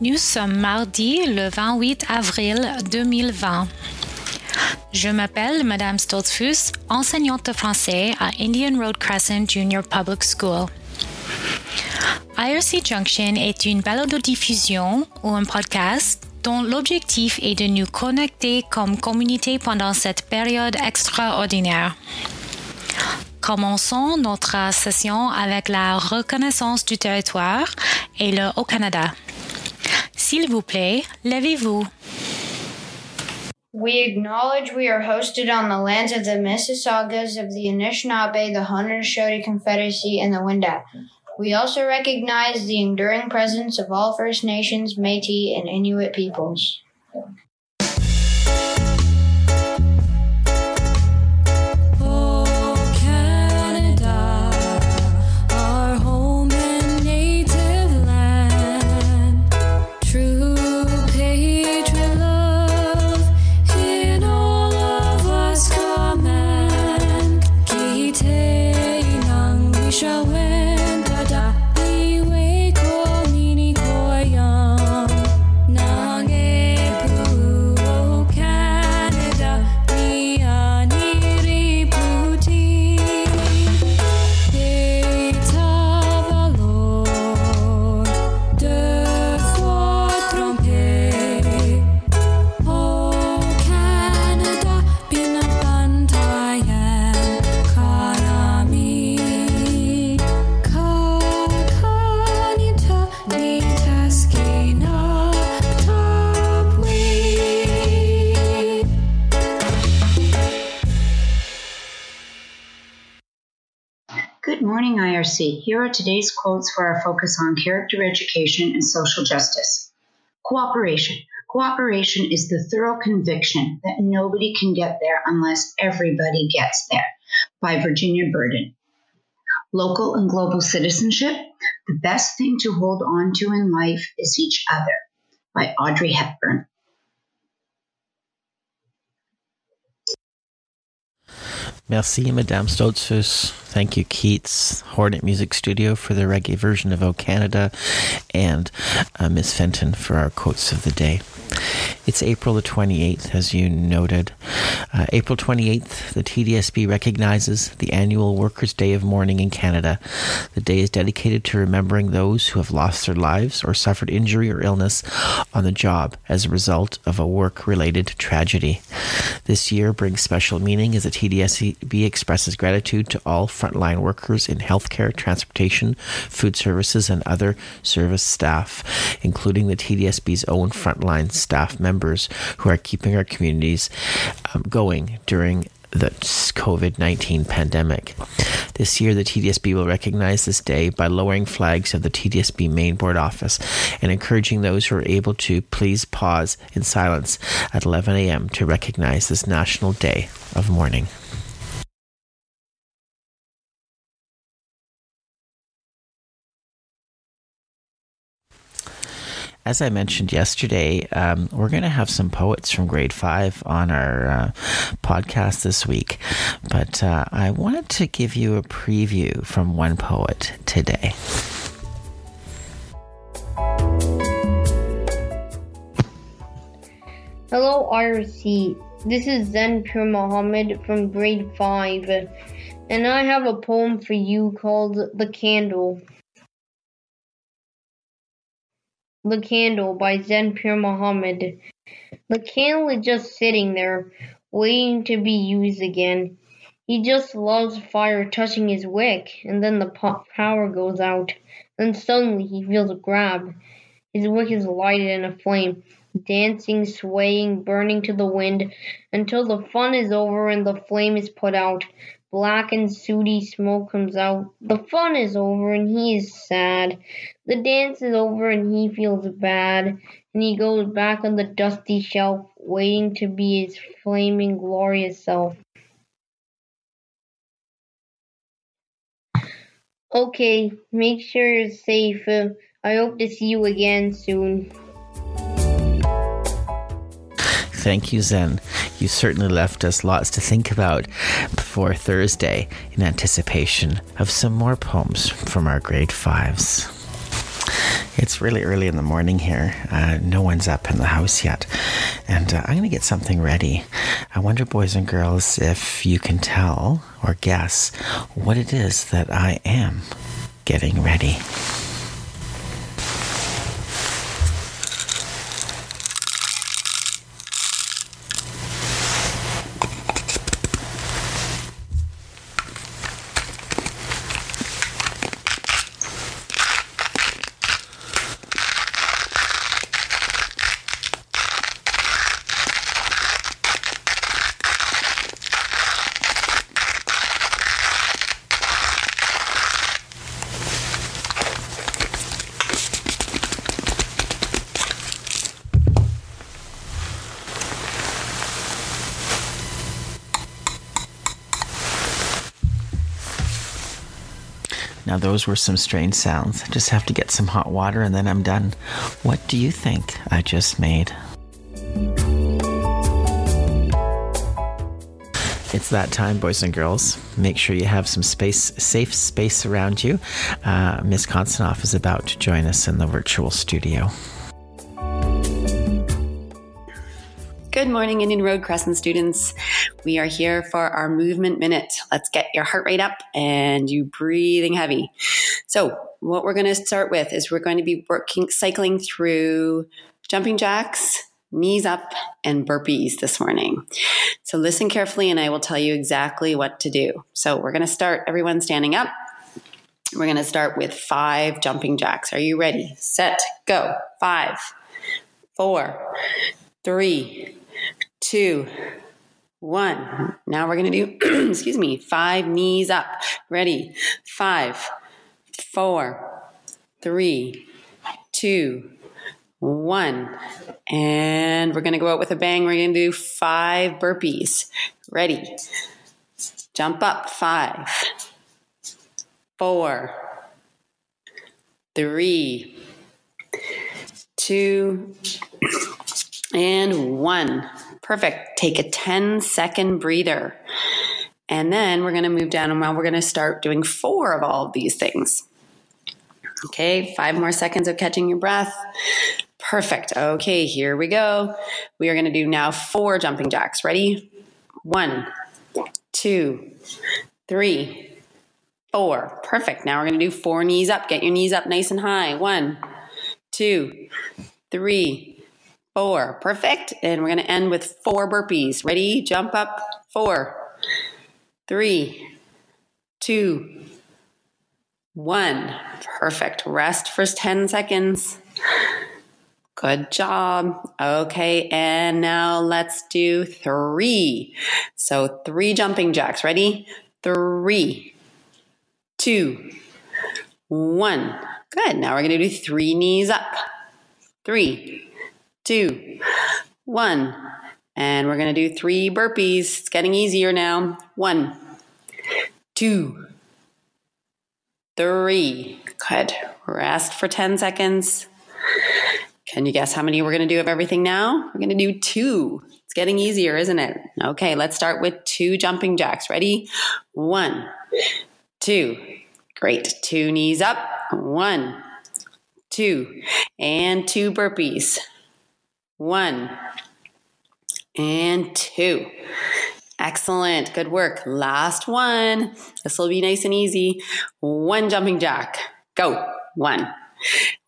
Nous sommes mardi le 28 avril 2020. Je m'appelle Madame Stoltzfus, enseignante de français à Indian Road Crescent Junior Public School. IRC Junction est une balado-diffusion ou un podcast dont l'objectif est de nous connecter comme communauté pendant cette période extraordinaire. Commençons notre session avec la reconnaissance du territoire et le Haut-Canada. S'il vous plaît, levez-vous. We acknowledge we are hosted on the lands of the Mississaugas of the Anishinaabe, the Haudenosaunee Confederacy, and the Wendat. We also recognize the enduring presence of all First Nations, Métis, and Inuit peoples. Here are today's quotes for our focus on character education and social justice. Cooperation. Cooperation is the thorough conviction that nobody can get there unless everybody gets there. By Virginia Burden. Local and global citizenship. The best thing to hold on to in life is each other. By Audrey Hepburn. Merci, Madame Stoltzfus. Thank you, Keats, Hornet Music Studio, for the reggae version of O Canada, and uh, Miss Fenton for our quotes of the day. It's April the 28th, as you noted. Uh, April 28th, the TDSB recognizes the annual Workers' Day of Mourning in Canada. The day is dedicated to remembering those who have lost their lives or suffered injury or illness on the job as a result of a work related tragedy. This year brings special meaning as the TDSB expresses gratitude to all frontline workers in healthcare, transportation, food services, and other service staff, including the TDSB's own frontline staff members who are keeping our communities um, going during the COVID 19 pandemic. This year, the TDSB will recognize this day by lowering flags of the TDSB main board office and encouraging those who are able to please pause in silence at 11 a.m. to recognize this National Day of Mourning. As I mentioned yesterday, um, we're going to have some poets from grade five on our uh, podcast this week. But uh, I wanted to give you a preview from one poet today. Hello, IRC. This is Zen Pure Muhammad from grade 5, and I have a poem for you called The Candle. The Candle by Zen Pure Muhammad. The candle is just sitting there, waiting to be used again. He just loves fire touching his wick, and then the power goes out. Then suddenly he feels a grab. His wick is lighted in a flame, dancing, swaying, burning to the wind, until the fun is over and the flame is put out. Black and sooty smoke comes out. The fun is over and he is sad. The dance is over and he feels bad. And he goes back on the dusty shelf, waiting to be his flaming, glorious self. Okay, make sure you're safe. Um, I hope to see you again soon. Thank you, Zen. You certainly left us lots to think about before Thursday in anticipation of some more poems from our grade fives. It's really early in the morning here. Uh, no one's up in the house yet. And uh, I'm going to get something ready. I wonder, boys and girls, if you can tell or guess what it is that I am getting ready. Now, those were some strange sounds. Just have to get some hot water and then I'm done. What do you think I just made? It's that time, boys and girls. Make sure you have some space, safe space around you. Uh, Miss Konstanoff is about to join us in the virtual studio. Good morning, Indian Road Crescent students. We are here for our movement minute. Let's get your heart rate up and you breathing heavy. So, what we're going to start with is we're going to be working, cycling through jumping jacks, knees up, and burpees this morning. So, listen carefully and I will tell you exactly what to do. So, we're going to start everyone standing up. We're going to start with five jumping jacks. Are you ready? Set, go. Five, four, three, two, one. Now we're going to do, excuse me, five knees up. Ready? Five, four, three, two, one. And we're going to go out with a bang. We're going to do five burpees. Ready? Jump up. Five, four, three, two, and one. Perfect. Take a 10 second breather. And then we're going to move down and now we're going to start doing four of all of these things. Okay, five more seconds of catching your breath. Perfect. Okay, here we go. We are going to do now four jumping jacks. Ready? One, two, three, four. Perfect. Now we're going to do four knees up. Get your knees up nice and high. One, two, three, four. Perfect. And we're going to end with four burpees. Ready? Jump up. Four, three, two, one. Perfect. Rest for 10 seconds. Good job. Okay. And now let's do three. So three jumping jacks. Ready? Three, two, one. Good. Now we're going to do three knees up. Three, two, one. And we're going to do three burpees. It's getting easier now. One, two, three. Good. Rest for 10 seconds. Can you guess how many we're going to do of everything now? We're going to do two. It's getting easier, isn't it? Okay, let's start with two jumping jacks. Ready? One, two. Great. Two knees up. One, two. And two burpees. One and two. Excellent. Good work. Last one. This will be nice and easy. One jumping jack. Go. One.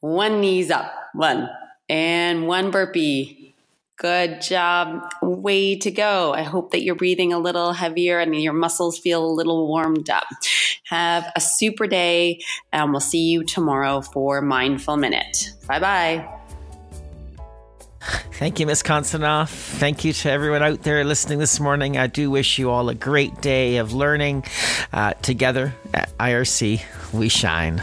One knees up. One. And one burpee. Good job. Way to go. I hope that you're breathing a little heavier and your muscles feel a little warmed up. Have a super day, and we'll see you tomorrow for Mindful Minute. Bye bye. Thank you, Miss Konstanoff. Thank you to everyone out there listening this morning. I do wish you all a great day of learning. Uh, together at IRC, we shine.